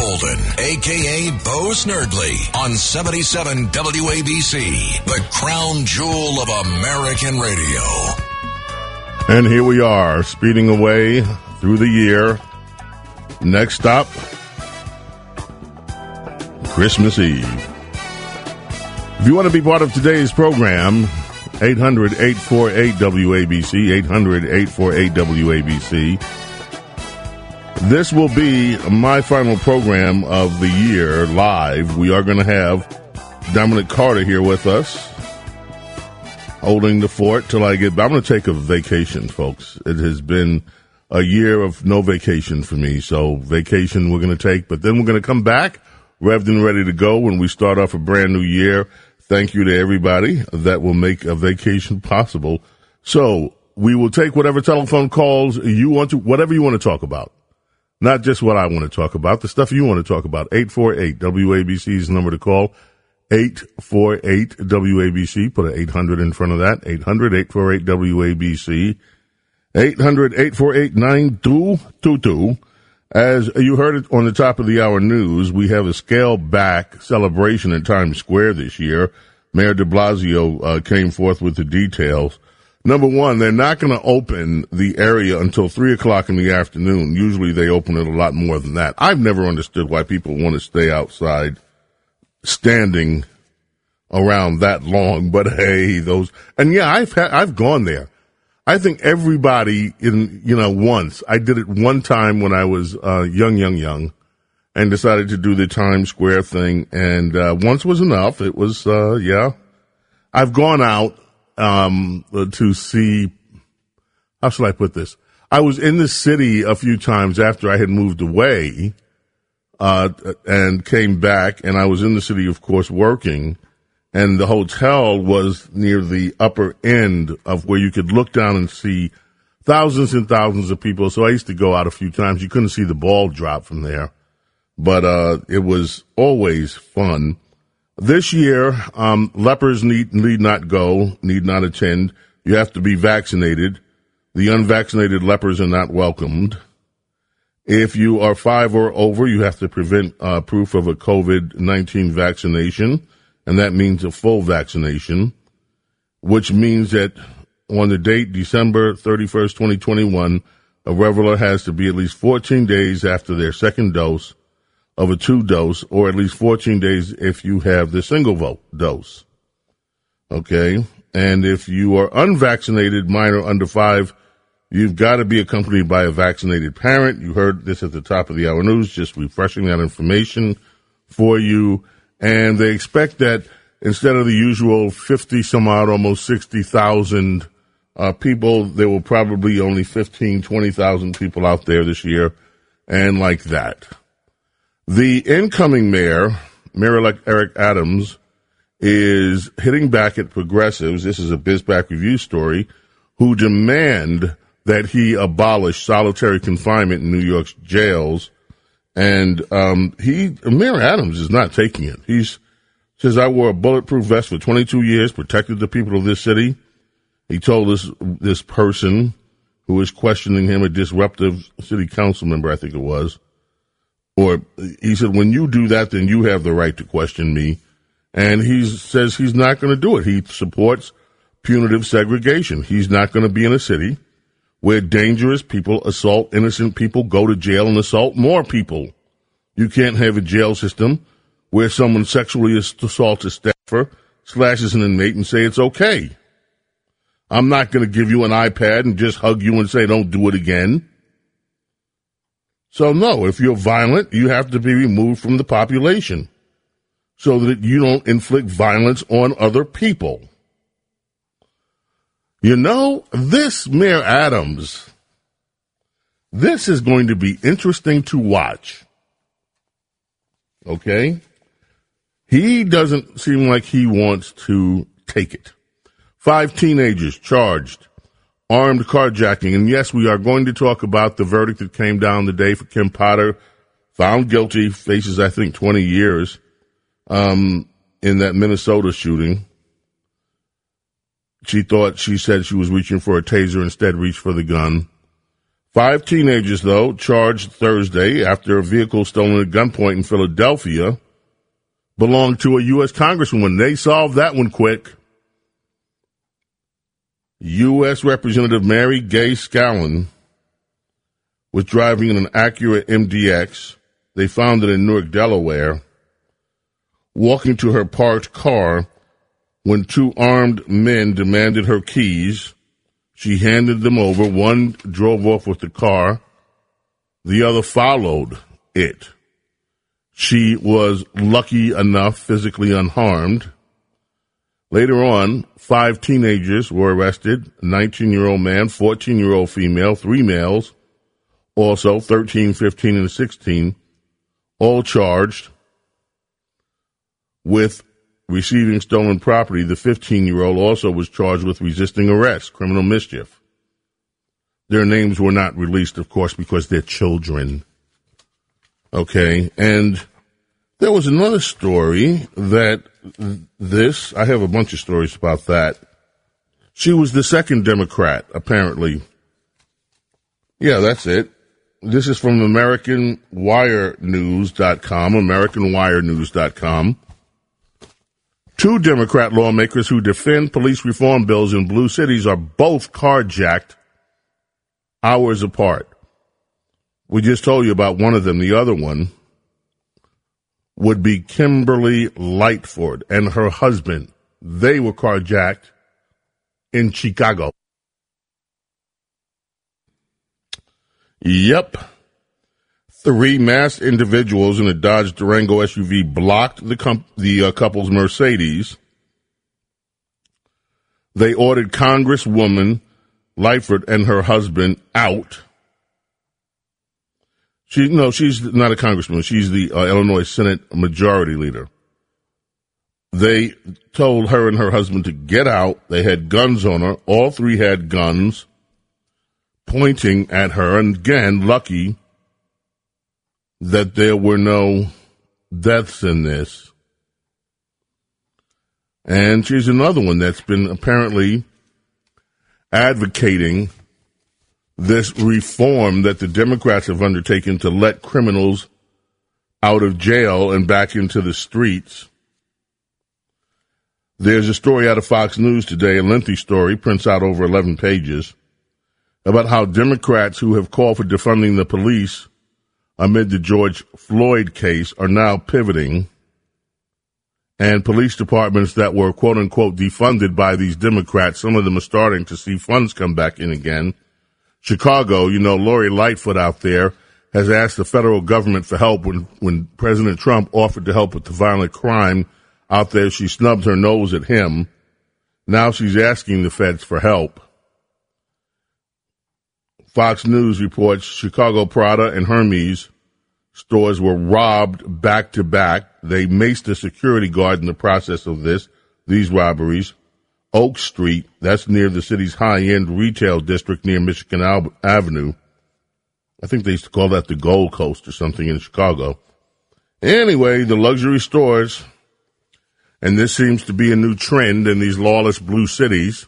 Golden, aka Bo Snerdley, on 77 WABC, the crown jewel of American radio. And here we are, speeding away through the year. Next stop, Christmas Eve. If you want to be part of today's program, 800 848 WABC, 800 848 WABC. This will be my final program of the year live. We are going to have Dominic Carter here with us, holding the fort till I get. I'm going to take a vacation, folks. It has been a year of no vacation for me. So vacation we're going to take, but then we're going to come back revved and ready to go when we start off a brand new year. Thank you to everybody that will make a vacation possible. So we will take whatever telephone calls you want to, whatever you want to talk about. Not just what I want to talk about, the stuff you want to talk about. 848 WABC's number to call. 848 WABC. Put an 800 in front of that. 800 848 WABC. 800 848 9222. As you heard it on the top of the hour news, we have a scale back celebration in Times Square this year. Mayor de Blasio uh, came forth with the details. Number one, they're not going to open the area until three o'clock in the afternoon. Usually they open it a lot more than that. I've never understood why people want to stay outside standing around that long, but hey, those, and yeah, I've had, I've gone there. I think everybody in, you know, once, I did it one time when I was, uh, young, young, young and decided to do the Times Square thing. And, uh, once was enough. It was, uh, yeah. I've gone out, um, to see, how should I put this? I was in the city a few times after I had moved away, uh, and came back and I was in the city, of course, working and the hotel was near the upper end of where you could look down and see thousands and thousands of people. So I used to go out a few times. You couldn't see the ball drop from there, but, uh, it was always fun. This year, um, lepers need, need not go, need not attend. You have to be vaccinated. The unvaccinated lepers are not welcomed. If you are five or over, you have to prevent uh, proof of a COVID-19 vaccination, and that means a full vaccination, which means that on the date December 31st, 2021, a reveler has to be at least 14 days after their second dose of a two dose, or at least 14 days if you have the single vote dose. Okay. And if you are unvaccinated, minor under five, you've got to be accompanied by a vaccinated parent. You heard this at the top of the hour news, just refreshing that information for you. And they expect that instead of the usual 50 some odd, almost 60,000 uh, people, there will probably only 15, 20,000 people out there this year and like that. The incoming mayor, Mayor-elect Eric Adams, is hitting back at progressives. This is a BizPac Review story who demand that he abolish solitary confinement in New York's jails. And um, he, Mayor Adams, is not taking it. He says I wore a bulletproof vest for 22 years, protected the people of this city. He told this this person who was questioning him, a disruptive city council member, I think it was, or he said, when you do that, then you have the right to question me. And he says he's not going to do it. He supports punitive segregation. He's not going to be in a city where dangerous people assault innocent people, go to jail and assault more people. You can't have a jail system where someone sexually assaults a staffer, slashes an inmate and say it's okay. I'm not going to give you an iPad and just hug you and say, don't do it again. So, no, if you're violent, you have to be removed from the population so that you don't inflict violence on other people. You know, this Mayor Adams, this is going to be interesting to watch. Okay? He doesn't seem like he wants to take it. Five teenagers charged armed carjacking. And yes, we are going to talk about the verdict that came down today for Kim Potter, found guilty, faces, I think, 20 years, um, in that Minnesota shooting. She thought, she said she was reaching for a taser, instead reached for the gun. Five teenagers, though, charged Thursday after a vehicle stolen at gunpoint in Philadelphia belonged to a U.S. Congresswoman. They solved that one quick. U.S. Representative Mary Gay Scanlon was driving in an Acura MDX. They found it in Newark, Delaware. Walking to her parked car when two armed men demanded her keys. She handed them over. One drove off with the car. The other followed it. She was lucky enough, physically unharmed. Later on, five teenagers were arrested, a 19 year old man, 14 year old female, three males, also 13, 15, and 16, all charged with receiving stolen property. The 15 year old also was charged with resisting arrest, criminal mischief. Their names were not released, of course, because they're children. Okay. And there was another story that this, I have a bunch of stories about that. She was the second Democrat, apparently. Yeah, that's it. This is from AmericanWireNews.com, AmericanWireNews.com. Two Democrat lawmakers who defend police reform bills in blue cities are both carjacked hours apart. We just told you about one of them. The other one would be Kimberly Lightford and her husband. They were carjacked in Chicago. Yep. Three masked individuals in a Dodge Durango SUV blocked the, com- the uh, couple's Mercedes. They ordered Congresswoman Lightford and her husband out. She no, she's not a congresswoman. She's the uh, Illinois Senate Majority Leader. They told her and her husband to get out. They had guns on her. All three had guns pointing at her. And again, lucky that there were no deaths in this. And she's another one that's been apparently advocating this reform that the Democrats have undertaken to let criminals out of jail and back into the streets. There's a story out of Fox News today, a lengthy story, prints out over 11 pages, about how Democrats who have called for defunding the police amid the George Floyd case are now pivoting, and police departments that were quote unquote defunded by these Democrats, some of them are starting to see funds come back in again Chicago, you know, Lori Lightfoot out there has asked the federal government for help when, when President Trump offered to help with the violent crime out there. She snubbed her nose at him. Now she's asking the feds for help. Fox News reports Chicago Prada and Hermes stores were robbed back to back. They maced a security guard in the process of this, these robberies. Oak Street. That's near the city's high end retail district near Michigan Avenue. I think they used to call that the Gold Coast or something in Chicago. Anyway, the luxury stores, and this seems to be a new trend in these lawless blue cities,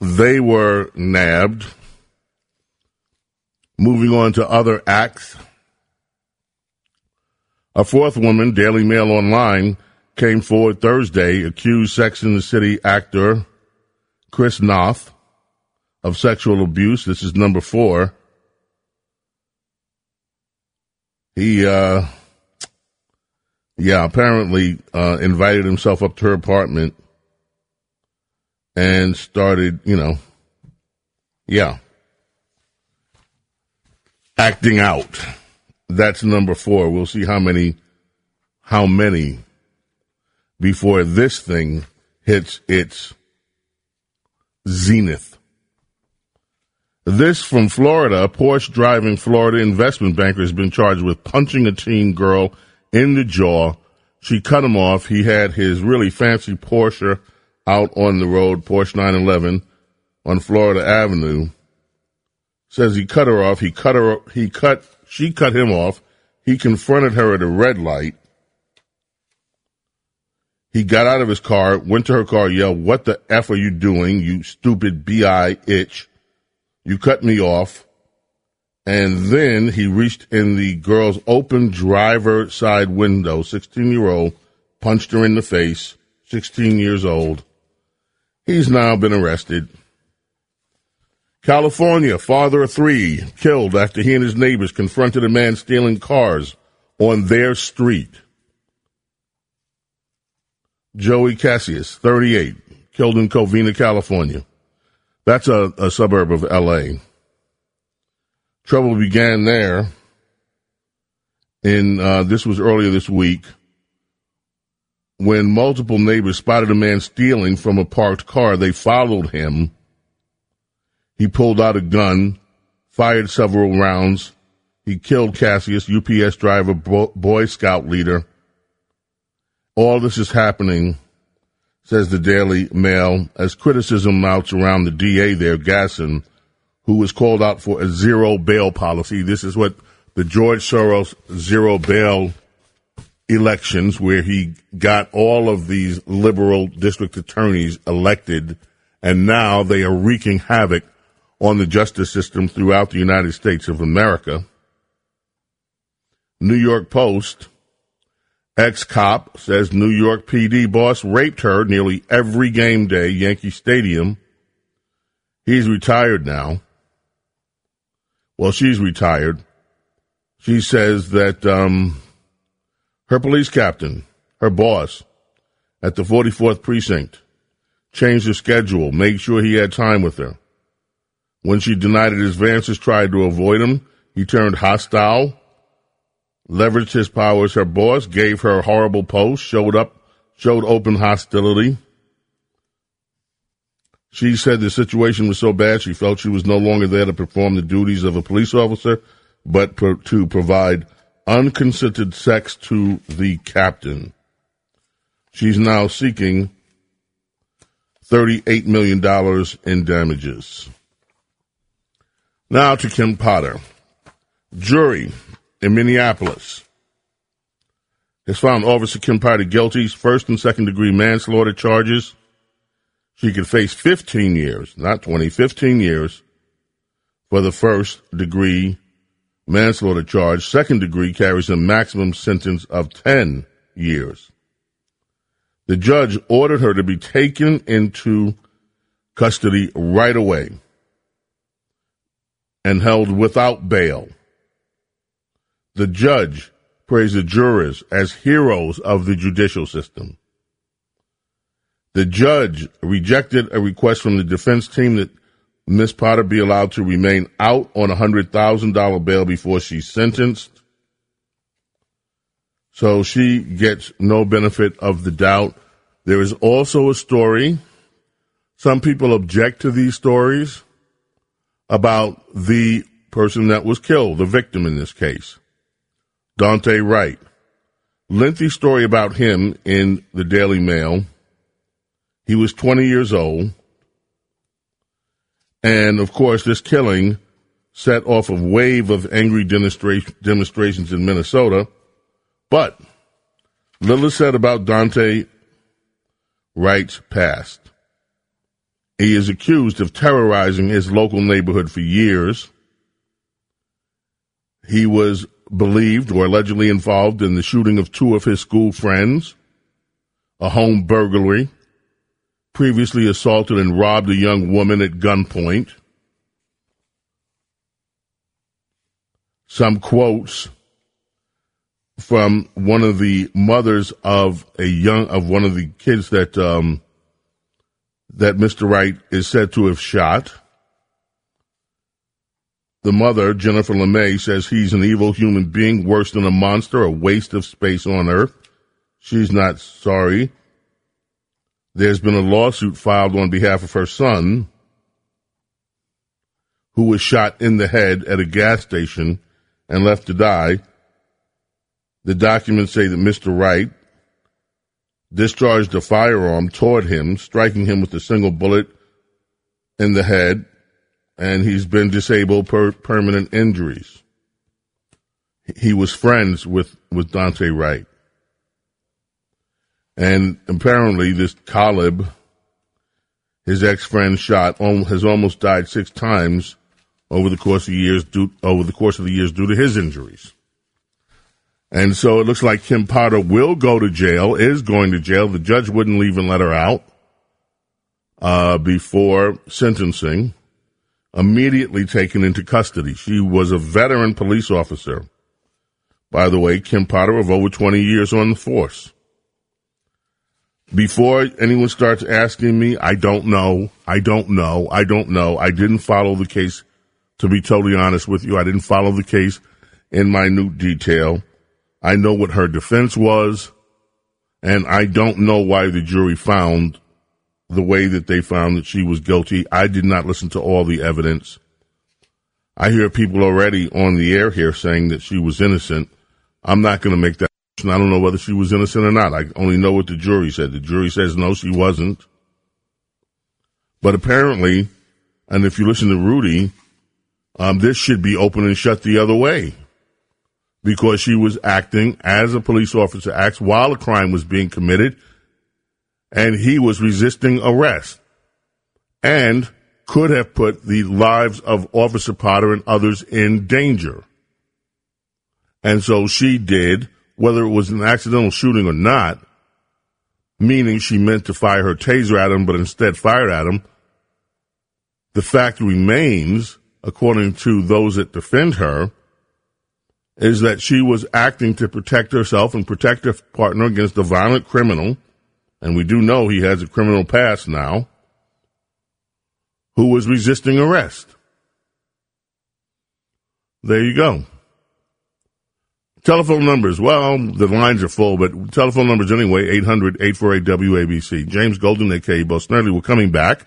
they were nabbed. Moving on to other acts. A fourth woman, Daily Mail Online, came forward Thursday, accused Sex and the City actor Chris Noth of sexual abuse. This is number four. He, uh, yeah, apparently uh, invited himself up to her apartment and started, you know, yeah, acting out. That's number four. We'll see how many, how many before this thing hits its zenith. This from Florida, a Porsche driving Florida investment banker has been charged with punching a teen girl in the jaw. She cut him off. He had his really fancy Porsche out on the road, Porsche 911 on Florida Avenue. Says he cut her off. He cut her, he cut, she cut him off. He confronted her at a red light. He got out of his car, went to her car, yelled, what the F are you doing, you stupid B.I. itch? You cut me off. And then he reached in the girl's open driver side window, 16 year old, punched her in the face, 16 years old. He's now been arrested. California, father of three, killed after he and his neighbors confronted a man stealing cars on their street. Joey Cassius, 38, killed in Covina, California. That's a, a suburb of LA. Trouble began there in, uh, this was earlier this week when multiple neighbors spotted a man stealing from a parked car. They followed him. He pulled out a gun, fired several rounds. He killed Cassius, UPS driver, Boy Scout leader, all this is happening, says the Daily Mail, as criticism mounts around the DA there, Gascon, who was called out for a zero bail policy. This is what the George Soros zero bail elections, where he got all of these liberal district attorneys elected, and now they are wreaking havoc on the justice system throughout the United States of America. New York Post Ex cop says New York PD boss raped her nearly every game day, Yankee Stadium. He's retired now. Well, she's retired. She says that um, her police captain, her boss at the 44th precinct, changed her schedule, made sure he had time with her. When she denied his advances, tried to avoid him, he turned hostile leveraged his powers. Her boss gave her a horrible post, showed up, showed open hostility. She said the situation was so bad she felt she was no longer there to perform the duties of a police officer, but pro- to provide unconsented sex to the captain. She's now seeking $38 million in damages. Now to Kim Potter. Jury in Minneapolis has found Officer Kim Potter guilty, first and second degree manslaughter charges. She could face 15 years, not 20, 15 years for the first degree manslaughter charge. Second degree carries a maximum sentence of 10 years. The judge ordered her to be taken into custody right away and held without bail. The judge praised the jurors as heroes of the judicial system. The judge rejected a request from the defense team that Miss Potter be allowed to remain out on a $100,000 bail before she's sentenced. So she gets no benefit of the doubt. There is also a story. Some people object to these stories about the person that was killed, the victim in this case. Daunte Wright. Lengthy story about him in the Daily Mail. He was 20 years old. And of course, this killing set off a wave of angry demonstra- demonstrations in Minnesota. But little is said about Daunte Wright's past. He is accused of terrorizing his local neighborhood for years. He was believed or allegedly involved in the shooting of two of his school friends, a home burglary, previously assaulted and robbed a young woman at gunpoint. Some quotes from one of the mothers of a young of one of the kids that um, that Mr. Wright is said to have shot. The mother, Jennifer LeMay, says he's an evil human being, worse than a monster, a waste of space on earth. She's not sorry. There's been a lawsuit filed on behalf of her son, who was shot in the head at a gas station and left to die. The documents say that Mr. Wright discharged a firearm toward him, striking him with a single bullet in the head, and he's been disabled per permanent injuries. He was friends with, with Daunte Wright. And apparently this Talib, his ex-friend shot, has almost died six times over the course of years due, over the course of the years due to his injuries. And so it looks like Kim Potter will go to jail, is going to jail. The judge wouldn't even let her out uh, before sentencing. Immediately taken into custody. She was a veteran police officer. By the way, Kim Potter of over 20 years on the force. Before anyone starts asking me, I don't know, I don't know, I don't know. I didn't follow the case, to be totally honest with you. I didn't follow the case in minute detail. I know what her defense was, and I don't know why the jury found the way that they found that she was guilty. I did not listen to all the evidence. I hear people already on the air here saying that she was innocent. I'm not going to make that. I don't know whether she was innocent or not. I only know what the jury said. The jury says no, she wasn't. But apparently, and if you listen to Rudy, um, this should be open and shut the other way because she was acting as a police officer acts while a crime was being committed and he was resisting arrest and could have put the lives of Officer Potter and others in danger. And so she did, whether it was an accidental shooting or not, meaning she meant to fire her taser at him, but instead fired at him. The fact remains, according to those that defend her, is that she was acting to protect herself and protect her partner against a violent criminal, and we do know he has a criminal past now, who was resisting arrest. There you go. Telephone numbers. Well, the lines are full, but telephone numbers anyway, 800-848-WABC. James Golden, aka Bo Snerdley, we're coming back.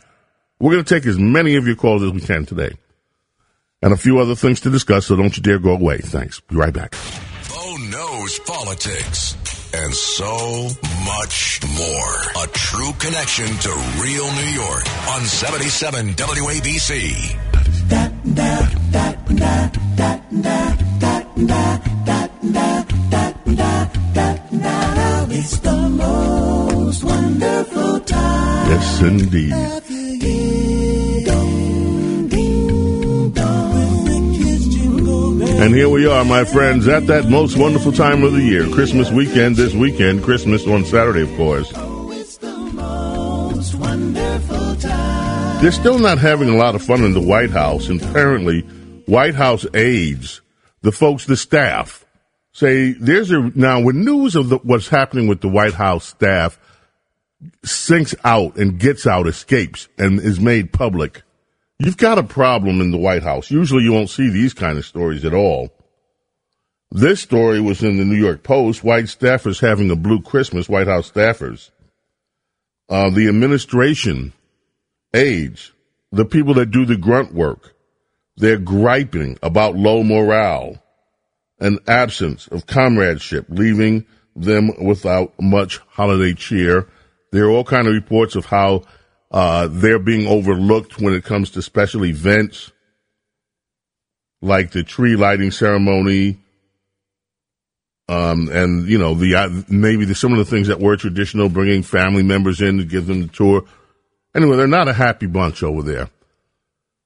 We're going to take as many of your calls as we can today and a few other things to discuss, so don't you dare go away. Thanks. Be right back. Bo knows politics and so much more. A true connection to real New York on 77 WABC. It's the most wonderful time. Yes, indeed. And here we are, my friends, at that most wonderful time of the year, Christmas weekend this weekend, Christmas on Saturday, of course. They're still not having a lot of fun in the White House, and apparently, White House aides, the folks, the staff, say there's a now when news of the, what's happening with the White House staff sinks out and gets out, escapes, and is made public You've got a problem in the White House. Usually you won't see these kind of stories at all. This story was in the New York Post. White staffers having a blue Christmas, White House staffers. Uh, the administration, aides, the people that do the grunt work, they're griping about low morale and absence of comradeship, leaving them without much holiday cheer. There are all kind of reports of how uh, they're being overlooked when it comes to special events like the tree lighting ceremony. Um, and you know, the, uh, maybe the, some of the things that were traditional, bringing family members in to give them the tour. Anyway, they're not a happy bunch over there.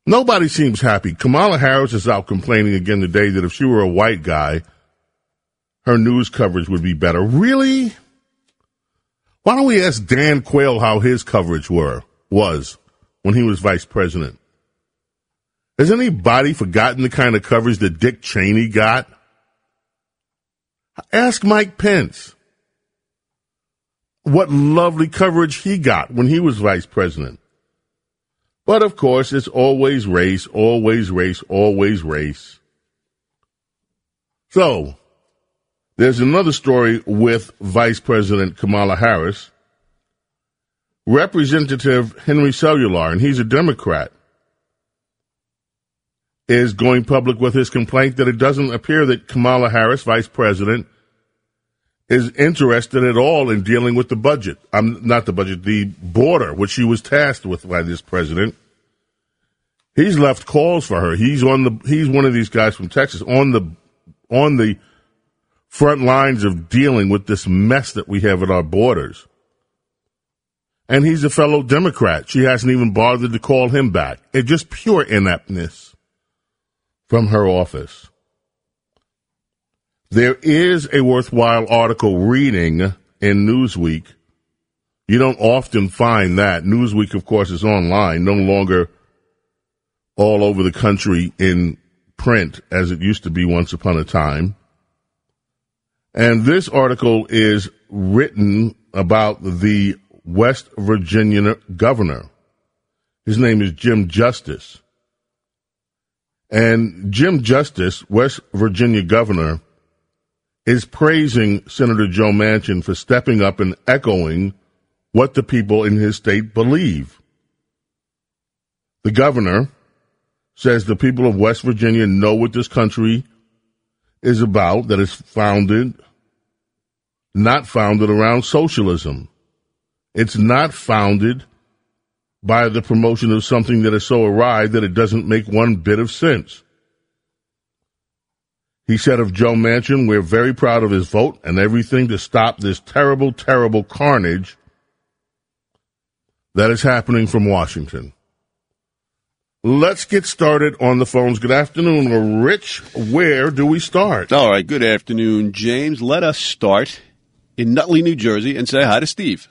Nobody seems happy. Kamala Harris is out complaining again today that if she were a white guy, her news coverage would be better. Really? Why don't we ask Dan Quayle how his coverage were? Was when he was vice president. Has anybody forgotten the kind of coverage that Dick Cheney got? Ask Mike Pence what lovely coverage he got when he was vice president. But of course, it's always race, always race, always race. So, there's another story with Vice President Kamala Harris. Representative Henry Cuellar, and he's a Democrat, is going public with his complaint that it doesn't appear that Kamala Harris, Vice President, is interested at all in dealing with the budget. I'm not the budget, the border, which she was tasked with by this president. He's left calls for her. He's on the he's one of these guys from Texas on the on the front lines of dealing with this mess that we have at our borders. And he's a fellow Democrat. She hasn't even bothered to call him back. It's just pure ineptness from her office. There is a worthwhile article reading in Newsweek. You don't often find that. Newsweek, of course, is online, no longer all over the country in print as it used to be once upon a time. And this article is written about the West Virginia governor. His name is Jim Justice. And Jim Justice, West Virginia governor, is praising Senator Joe Manchin for stepping up and echoing what the people in his state believe. The governor says the people of West Virginia know what this country is about, that it's founded, not founded around socialism. It's not founded by the promotion of something that is so awry that it doesn't make one bit of sense. He said of Joe Manchin, we're very proud of his vote and everything to stop this terrible, terrible carnage that is happening from Washington. Let's get started on the phones. Good afternoon, Rich. Where do we start? All right. Good afternoon, James. Let us start in Nutley, New Jersey, and say hi to Steve.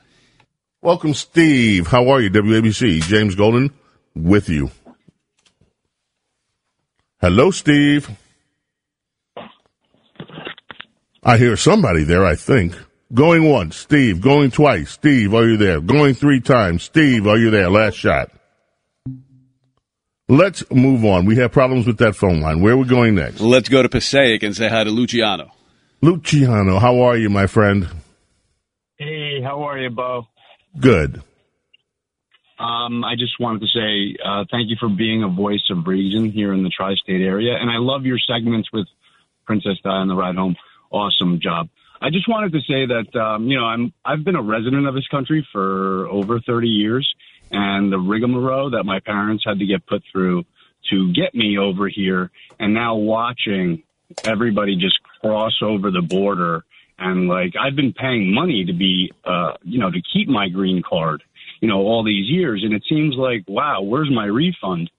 Welcome, Steve. How are you, WABC? James Golden with you. Hello, Steve. I hear somebody there, I think. Going once, Steve. Going twice, Steve, are you there? Going three times, Steve, are you there? Last shot. Let's move on. We have problems with that phone line. Where are we going next? Let's go to Passaic and say hi to Luciano. Luciano, how are you, my friend? Hey, how are you, Bo? Good. Um, I just wanted to say uh, thank you for being a voice of reason here in the tri-state area, and I love your segments with Princess Di and the ride home. Awesome job. I just wanted to say that um, you know I'm I've been a resident of this country for over 30 years, and the rigmarole that my parents had to get put through to get me over here, and now watching everybody just cross over the border, and like I've been paying money to be, uh, you know, to keep my green card, you know, all these years, and it seems like, wow, where's my refund?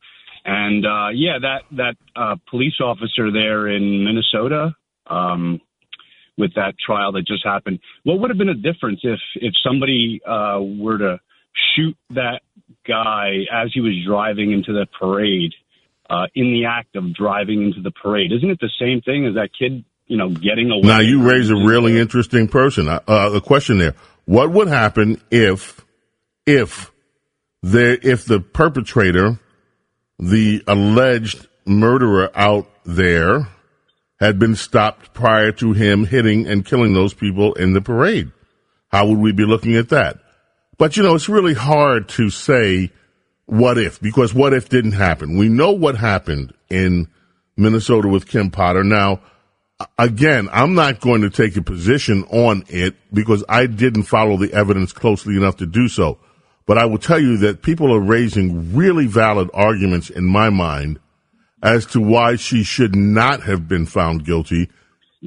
And uh, yeah, that that uh, police officer there in Minnesota. Um, with that trial that just happened, what would have been a difference if if somebody uh, were to shoot that guy as he was driving into the parade, uh, in the act of driving into the parade. Isn't it the same thing as that kid, you know, getting away? Now you raise a really interesting person. Uh, a question there. What would happen if, if there, if the perpetrator, the alleged murderer out there, had been stopped prior to him hitting and killing those people in the parade? How would we be looking at that? But you know, it's really hard to say what if, because what if didn't happen. We know what happened in Minnesota with Kim Potter. Now, again, I'm not going to take a position on it because I didn't follow the evidence closely enough to do so. But I will tell you that people are raising really valid arguments in my mind as to why she should not have been found guilty.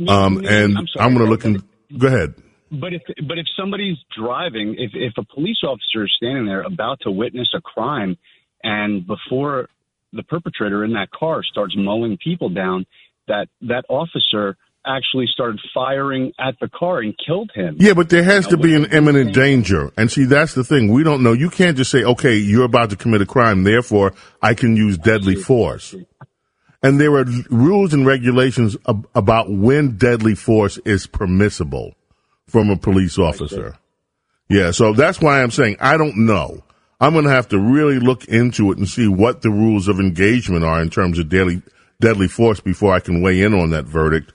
Um, and I'm, I'm going to look in. Go ahead. But if but if somebody's driving, if if a police officer is standing there about to witness a crime, and before the perpetrator in that car starts mowing people down, that that officer actually started firing at the car and killed him. Yeah, but there has you know, to be an imminent danger. And see, that's the thing. We don't know. You can't just say, okay, you're about to commit a crime, therefore I can use deadly force. And there are rules and regulations ab- about when deadly force is permissible from a police officer. Yeah, so that's why I'm saying I don't know. I'm going to have to really look into it and see what the rules of engagement are in terms of daily, deadly force before I can weigh in on that verdict.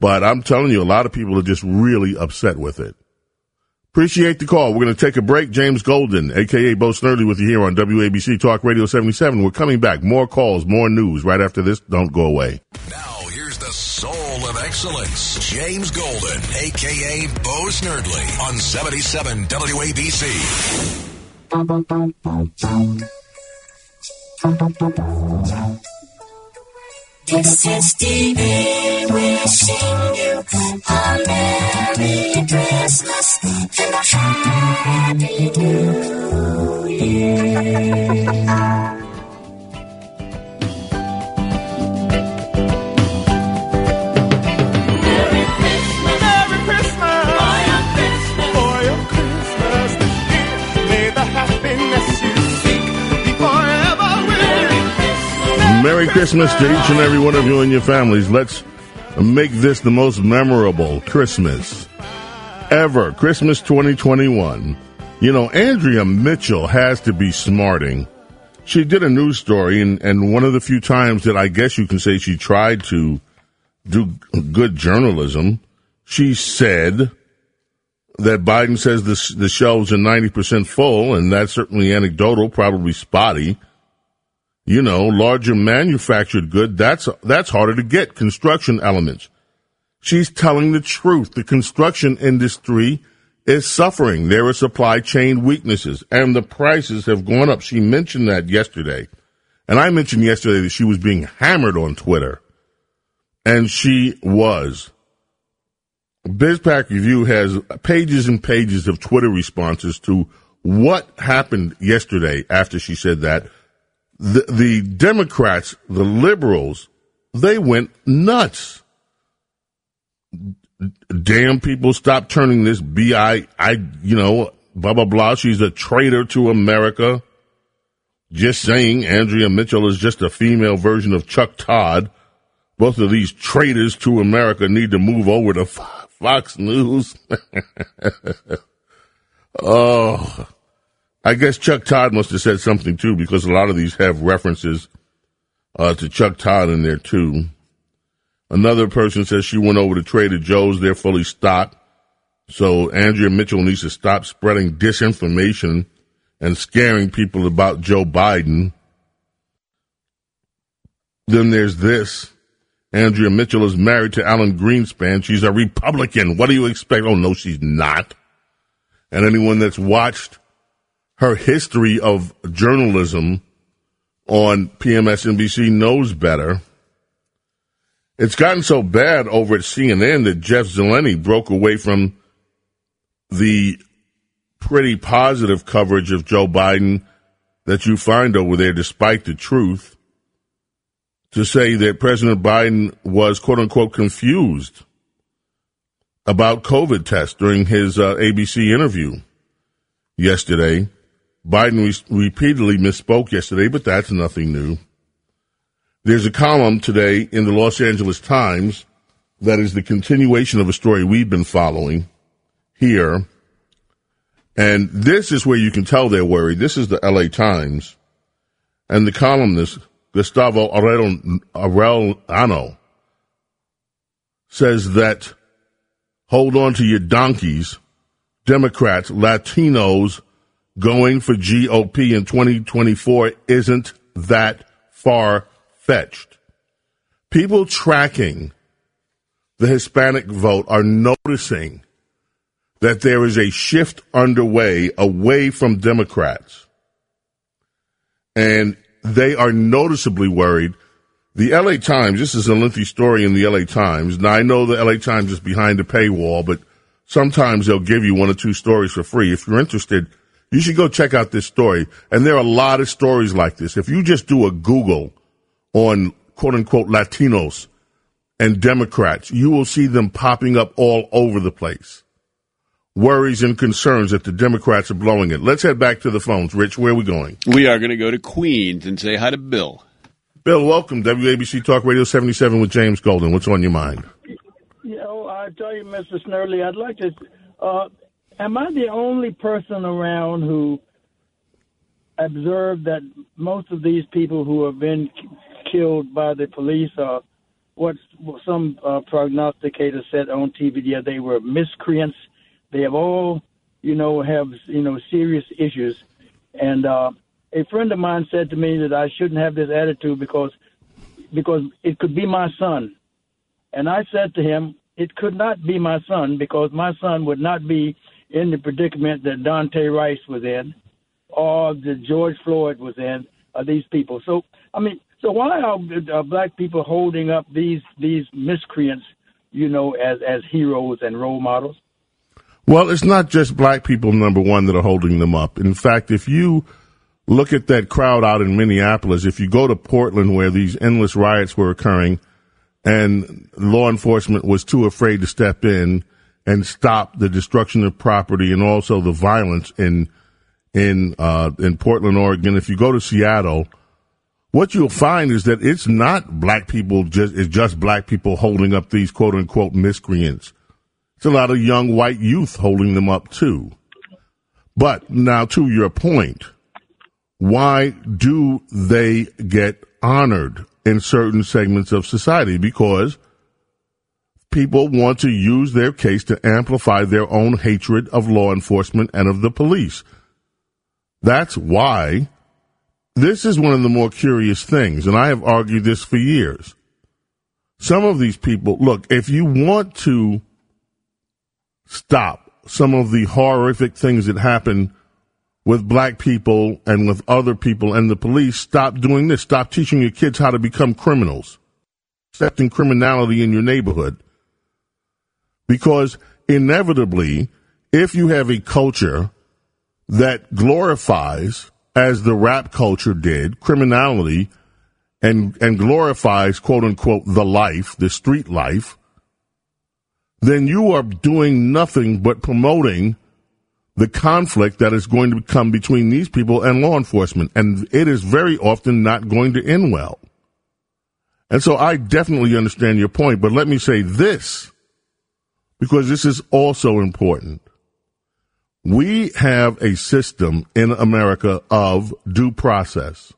But I'm telling you, a lot of people are just really upset with it. Appreciate the call. We're going to take a break. James Golden, aka Bo Snerdley, with you here on WABC Talk Radio 77. We're coming back. More calls, more news right after this. Don't go away. Now, here's the soul of excellence, James Golden, aka Bo Snerdley, on 77 WABC. This is Stevie wishing you a Merry Christmas and a Happy New Year. Merry Christmas to each and every one of you and your families. Let's make this the most memorable Christmas ever. Christmas 2021. You know, Andrea Mitchell has to be smarting. She did a news story, and, and one of the few times that I guess you can say she tried to do good journalism, she said that Biden says the, the shelves are 90% full, and that's certainly anecdotal, probably spotty you know, larger manufactured good, that's, that's harder to get. Construction elements. She's telling the truth. The construction industry is suffering. There are supply chain weaknesses and the prices have gone up. She mentioned that yesterday. And I mentioned yesterday that she was being hammered on Twitter. And she was. BizPac Review has pages and pages of Twitter responses to what happened yesterday after she said that the, the Democrats, the liberals, they went nuts. Damn people, stop turning this BI, I, you know, blah, blah, blah. She's a traitor to America. Just saying Andrea Mitchell is just a female version of Chuck Todd. Both of these traitors to America need to move over to Fox News. oh. I guess Chuck Todd must have said something too, because a lot of these have references uh, to Chuck Todd in there too. Another person says she went over to Trader Joe's; they're fully stocked. So Andrea Mitchell needs to stop spreading disinformation and scaring people about Joe Biden. Then there's this. Andrea Mitchell is married to Alan Greenspan. She's a Republican. What do you expect? Oh no, she's not. And anyone that's watched her history of journalism on PMSNBC knows better. It's gotten so bad over at CNN that Jeff Zeleny broke away from the pretty positive coverage of Joe Biden that you find over there, despite the truth, to say that President Biden was quote unquote confused about COVID tests during his uh, ABC interview yesterday. Biden re- repeatedly misspoke yesterday, but that's nothing new. There's a column today in the Los Angeles Times that is the continuation of a story we've been following here. And this is where you can tell they're worried. This is the LA Times. And the columnist, Gustavo Arellano, says that hold on to your donkeys, Democrats, Latinos, going for GOP in 2024 isn't that far fetched. People tracking the Hispanic vote are noticing that there is a shift underway away from Democrats. And they are noticeably worried. The LA Times, this is a lengthy story in the LA Times. Now I know the LA Times is behind the paywall, but sometimes they'll give you one or two stories for free. If you're interested, you should go check out this story. And there are a lot of stories like this. If you just do a Google on quote unquote Latinos and Democrats, you will see them popping up all over the place. Worries and concerns that the Democrats are blowing it. Let's head back to the phones. Rich, where are we going? We are going to go to Queens and say hi to Bill. Bill, welcome. WABC Talk Radio 77 with James Golden. What's on your mind? You know, I tell you, Mr. Snerdley, I'd like to. Uh, am I the only person around who observed that most of these people who have been killed by the police are what some uh, prognosticators said on TV. Yeah, they were miscreants. They have all, you know, have you know serious issues. And uh, a friend of mine said to me that I shouldn't have this attitude because because it could be my son. And I said to him, it could not be my son because my son would not be in the predicament that Daunte Wright was in or that George Floyd was in, or these people. So, I mean, so why are uh, black people holding up these these miscreants, you know, as as heroes and role models? Well, it's not just black people, number one, that are holding them up. In fact, if you look at that crowd out in Minneapolis, if you go to Portland where these endless riots were occurring and law enforcement was too afraid to step in and stop the destruction of property and also the violence in in uh, in Portland, Oregon. If you go to Seattle, what you'll find is that it's not black people just it's just black people holding up these quote unquote miscreants. It's a lot of young white youth holding them up too. But now to your point, why do they get honored in certain segments of society? Because people want to use their case to amplify their own hatred of law enforcement and of the police. That's why this is one of the more curious things, and I have argued this for years. Some of these people, look, if you want to stop some of the horrific things that happen with black people and with other people and the police, stop doing this. Stop teaching your kids how to become criminals, accepting criminality in your neighborhood. Because inevitably, if you have a culture that glorifies, as the rap culture did, criminality and, and glorifies, quote unquote, the life, the street life, then you are doing nothing but promoting the conflict that is going to come between these people and law enforcement. And it is very often not going to end well. And so I definitely understand your point, but let me say this, because this is also important. We have a system in America of due process.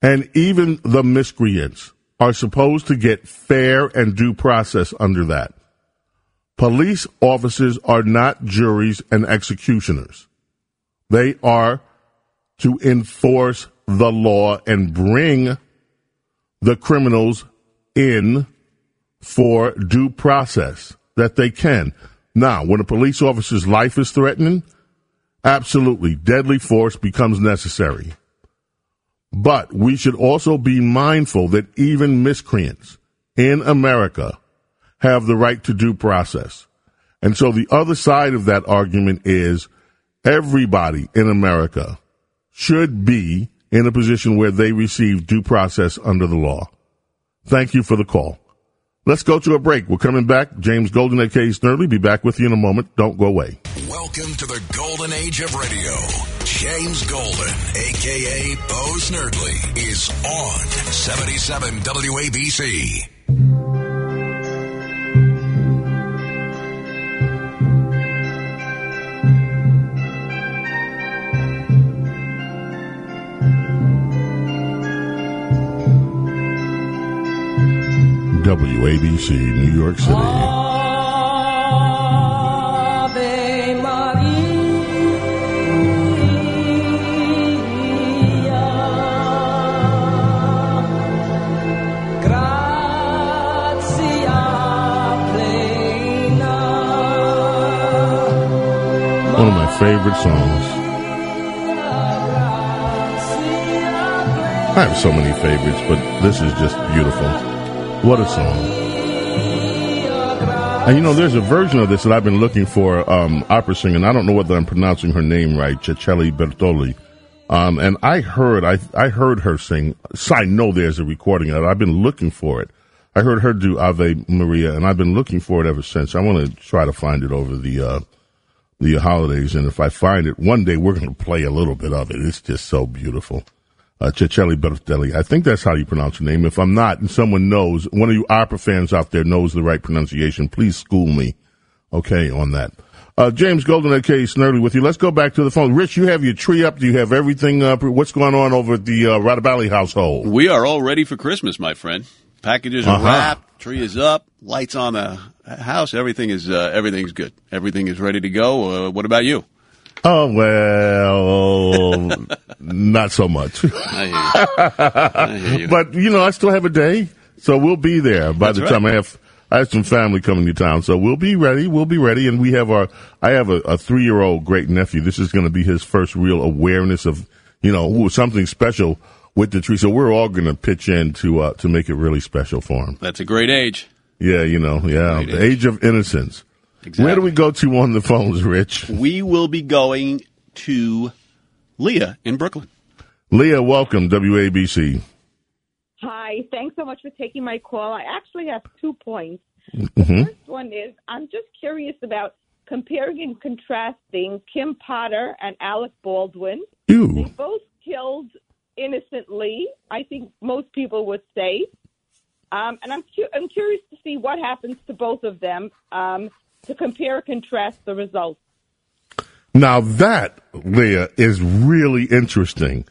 And even the miscreants are supposed to get fair and due process under that. Police officers are not juries and executioners. They are to enforce the law and bring the criminals in for due process that they can. Now, when a police officer's life is threatened, absolutely, deadly force becomes necessary. But we should also be mindful that even miscreants in America have the right to due process. And so the other side of that argument is everybody in America should be in a position where they receive due process under the law. Thank you for the call. Let's go to a break. We're coming back. James Golden, aka Snerdley, be back with you in a moment. Don't go away. Welcome to the golden age of radio. James Golden, aka Bo Snerdley, is on 77 WABC. WABC, New York City. Ave Maria, plena. One of my favorite songs. I have so many favorites, but this is just beautiful. What a song. And you know, there's a version of this that I've been looking for, um, opera singer, and I don't know whether I'm pronouncing her name right, Cecily Bertoli. Um, and I heard, I, I heard her sing, so I know there's a recording of it. I've been looking for it. I heard her do Ave Maria, and I've been looking for it ever since. I want to try to find it over the, uh, the holidays, and if I find it, one day we're going to play a little bit of it. It's just so beautiful. Uh, Cecily Bertelli. I think that's how you pronounce her name. If I'm not, and someone knows, one of you opera fans out there knows the right pronunciation, please school me, okay, on that. Uh, James Golden, aka Snerdley, with you. Let's go back to the phone. Rich, you have your tree up. Do you have everything up? What's going on over at the uh, Valley household? We are all ready for Christmas, my friend. Packages are Uh-huh. wrapped, tree is up, lights on the house. Everything is uh, everything's good. Everything is ready to go. Uh, what about you? Oh well, not so much. I hear you. You. but you know, I still have a day, so we'll be there by That's the right. time I have. I have some family coming to town, so we'll be ready. We'll be ready, and we have our. I have a, a three year old great nephew. This is going to be his first real awareness of, you know, something special with the tree. So we're all going to pitch in to uh, to make it really special for him. That's a great age. Yeah, you know, yeah, the age of innocence. Exactly. Where do we go to on the phones, Rich? We will be going to Leah in Brooklyn. Leah, welcome, WABC. Hi, thanks so much for taking my call. I actually have two points. hmm First one is I'm just curious about comparing and contrasting Kim Potter and Alec Baldwin. They both killed innocently. I think most people would say. Um, and I'm cu- I'm curious to see what happens to both of them um, to compare and contrast the results. Now that, Leah, is really interesting.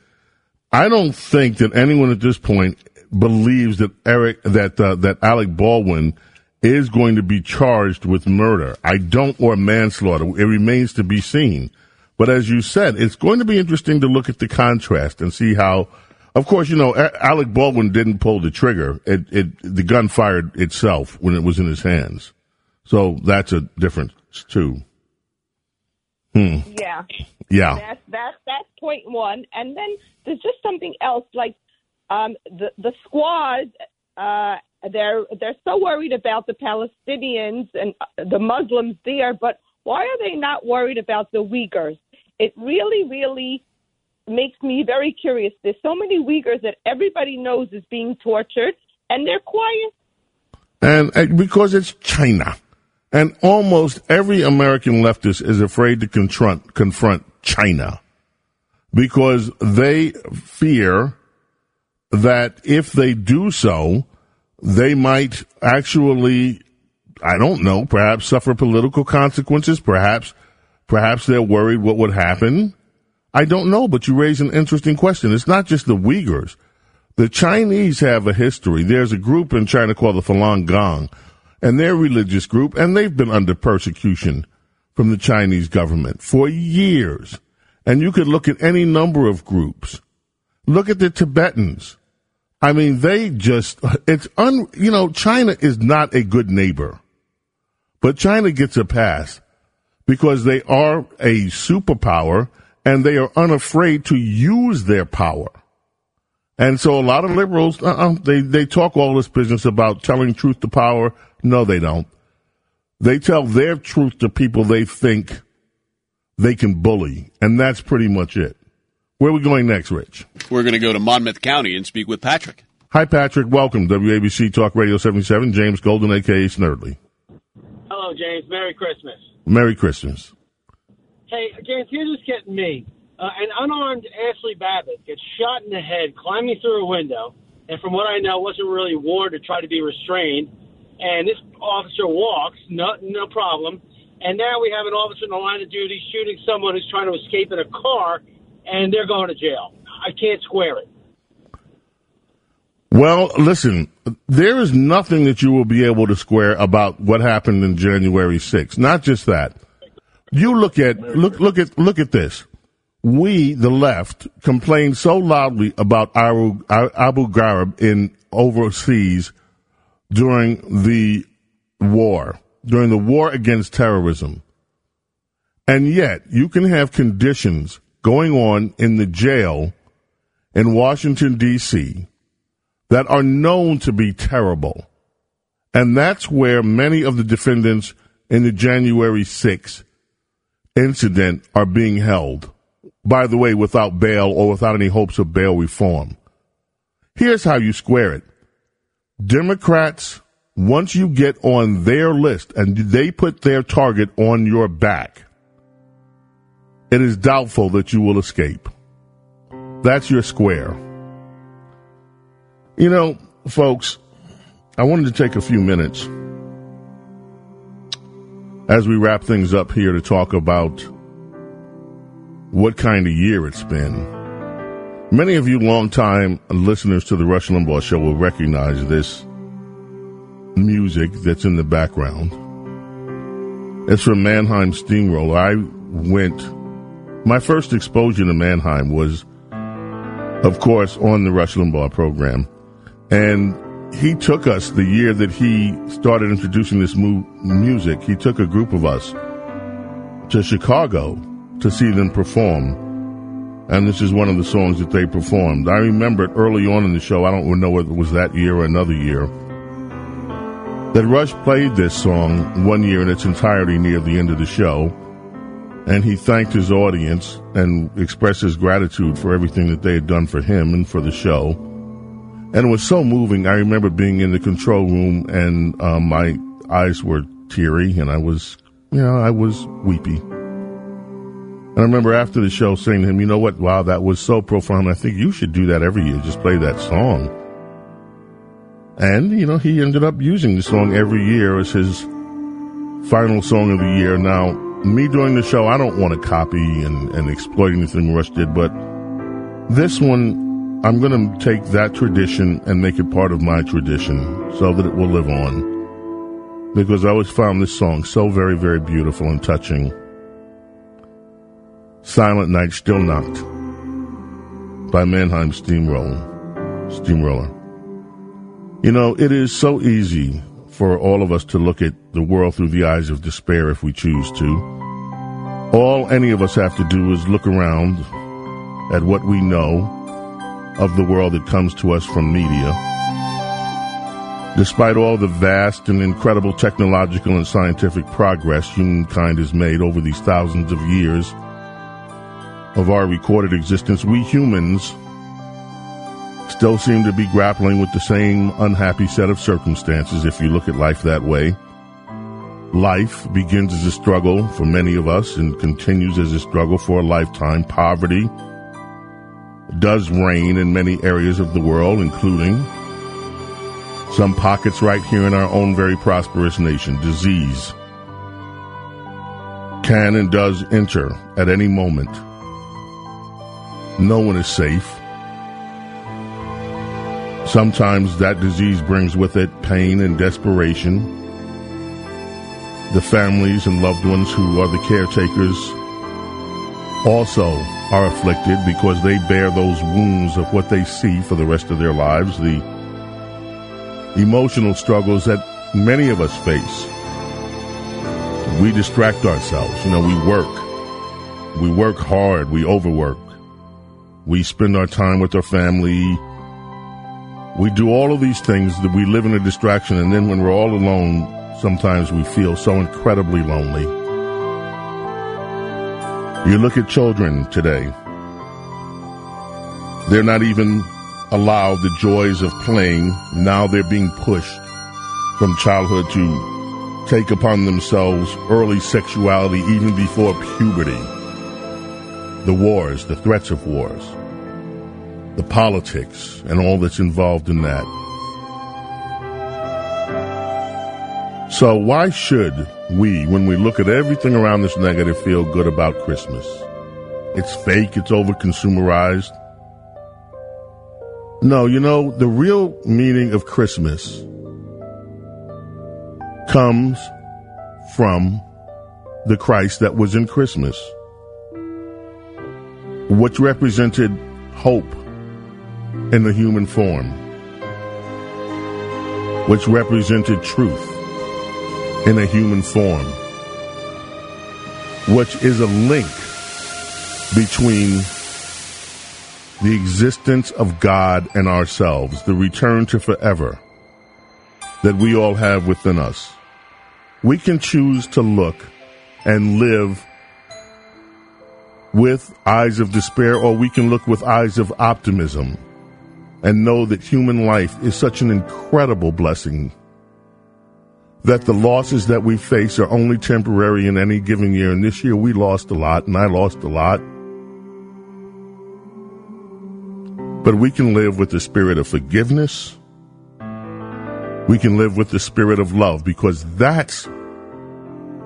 I don't think that anyone at this point believes that Eric, that, uh, that Alec Baldwin is going to be charged with murder. I don't, or manslaughter. It remains to be seen. But as you said, it's going to be interesting to look at the contrast and see how, of course, you know, Alec Baldwin didn't pull the trigger. It, it, the gun fired itself when it was in his hands. So that's a difference too. Hmm. Yeah. Yeah. That's that's that's point one, and then there's just something else. Like um, the the squad, uh, they're they're so worried about the Palestinians and uh, the Muslims there, but why are they not worried about the Uyghurs? It really, really makes me very curious. There's so many Uyghurs that everybody knows is being tortured, and they're quiet. And, and because it's China. And almost every American leftist is afraid to confront, confront China because they fear that if they do so, they might actually, I don't know, perhaps suffer political consequences. Perhaps, perhaps they're worried what would happen. I don't know, but you raise an interesting question. It's not just the Uyghurs. The Chinese have a history. There's a group in China called the Falun Gong, and they're religious group, and they've been under persecution from the Chinese government for years. And you could look at any number of groups. Look at the Tibetans. I mean, they just, it's un, you know, China is not a good neighbor, but China gets a pass because they are a superpower and they are unafraid to use their power. And so a lot of liberals, uh-uh, they, they talk all this business about telling truth to power. No, they don't. They tell their truth to people they think they can bully. And that's pretty much it. Where are we going next, Rich? We're going to go to Monmouth County and speak with Patrick. Hi, Patrick. Welcome. WABC Talk Radio 77. James Golden, a.k.a. Snerdley. Hello, James. Merry Christmas. Merry Christmas. Hey, James, here's what's getting me. Uh, an unarmed Ashley Babbitt gets shot in the head climbing through a window, and from what I know, wasn't really warned to try to be restrained. And this officer walks, no, no problem. And now we have an officer in the line of duty shooting someone who's trying to escape in a car, and they're going to jail. I can't square it. Well, listen, there is nothing that you will be able to square about what happened in January 6th. Not just that. You look at look look at look at this. We, the left, complained so loudly about Abu, Abu Ghraib in overseas during the war, during the war against terrorism. And yet, you can have conditions going on in the jail in Washington, D.C. that are known to be terrible. And that's where many of the defendants in the January 6th incident are being held. By the way, without bail or without any hopes of bail reform. Here's how you square it. Democrats, once you get on their list and they put their target on your back, it is doubtful that you will escape. That's your square. You know, folks, I wanted to take a few minutes as we wrap things up here to talk about what kind of year it's been. Many of you longtime listeners to the Rush Limbaugh Show will recognize this music that's in the background. It's from Mannheim Steamroller. I went, my first exposure to Mannheim was, of course, on the Rush Limbaugh program. And he took us the year that he started introducing this mu- music. He took a group of us to Chicago to see them perform. And this is one of the songs that they performed. I remember it early on in the show. I don't know whether it was that year or another year. That Rush played this song one year in its entirety near the end of the show. And he thanked his audience and expressed his gratitude for everything that they had done for him and for the show. And it was so moving. I remember being in the control room and um, my eyes were teary and I was, you know, I was weepy. And I remember after the show saying to him, you know what? Wow, that was so profound. I think you should do that every year. Just play that song. And, you know, he ended up using the song every year as his final song of the year. Now, me doing the show, I don't want to copy and, and exploit anything Rush did, but this one, I'm going to take that tradition and make it part of my tradition so that it will live on. Because I always found this song so very, very beautiful and touching. Silent Night Stille Nacht by Mannheim Steamroller. Steamroller. You know, it is so easy for all of us to look at the world through the eyes of despair if we choose to. All any of us have to do is look around at what we know of the world that comes to us from media. Despite all the vast and incredible technological and scientific progress humankind has made over these thousands of years of our recorded existence, we humans still seem to be grappling with the same unhappy set of circumstances if you look at life that way. Life begins as a struggle for many of us and continues as a struggle for a lifetime. Poverty does reign in many areas of the world, including some pockets right here in our own very prosperous nation. Disease can and does enter at any moment. No one is safe. Sometimes that disease brings with it pain and desperation. The families and loved ones who are the caretakers also are afflicted because they bear those wounds of what they see for the rest of their lives, the emotional struggles that many of us face. We distract ourselves. You know, we work. We work hard. We overwork. We spend our time with our family. We do all of these things that we live in a distraction, and then when we're all alone, sometimes we feel so incredibly lonely. You look at children today. They're not even allowed the joys of playing. Now they're being pushed from childhood to take upon themselves early sexuality even before puberty. The wars, the threats of wars, the politics, and all that's involved in that. So why should we, when we look at everything around this negative, feel good about Christmas? It's fake, it's over consumerized. No, you know, the real meaning of Christmas comes from the Christ that was in Christmas, which represented hope in the human form, which represented truth in a human form, which is a link between the existence of God and ourselves, the return to forever that we all have within us. We can choose to look and live with eyes of despair, or we can look with eyes of optimism and know that human life is such an incredible blessing that the losses that we face are only temporary in any given year. And this year we lost a lot, and I lost a lot. But we can live with the spirit of forgiveness. We can live with the spirit of love because that's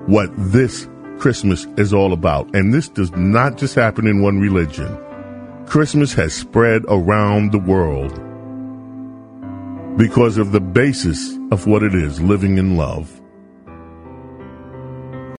what this Christmas is all about. And this does not just happen in one religion. Christmas has spread around the world because of the basis of what it is living in love.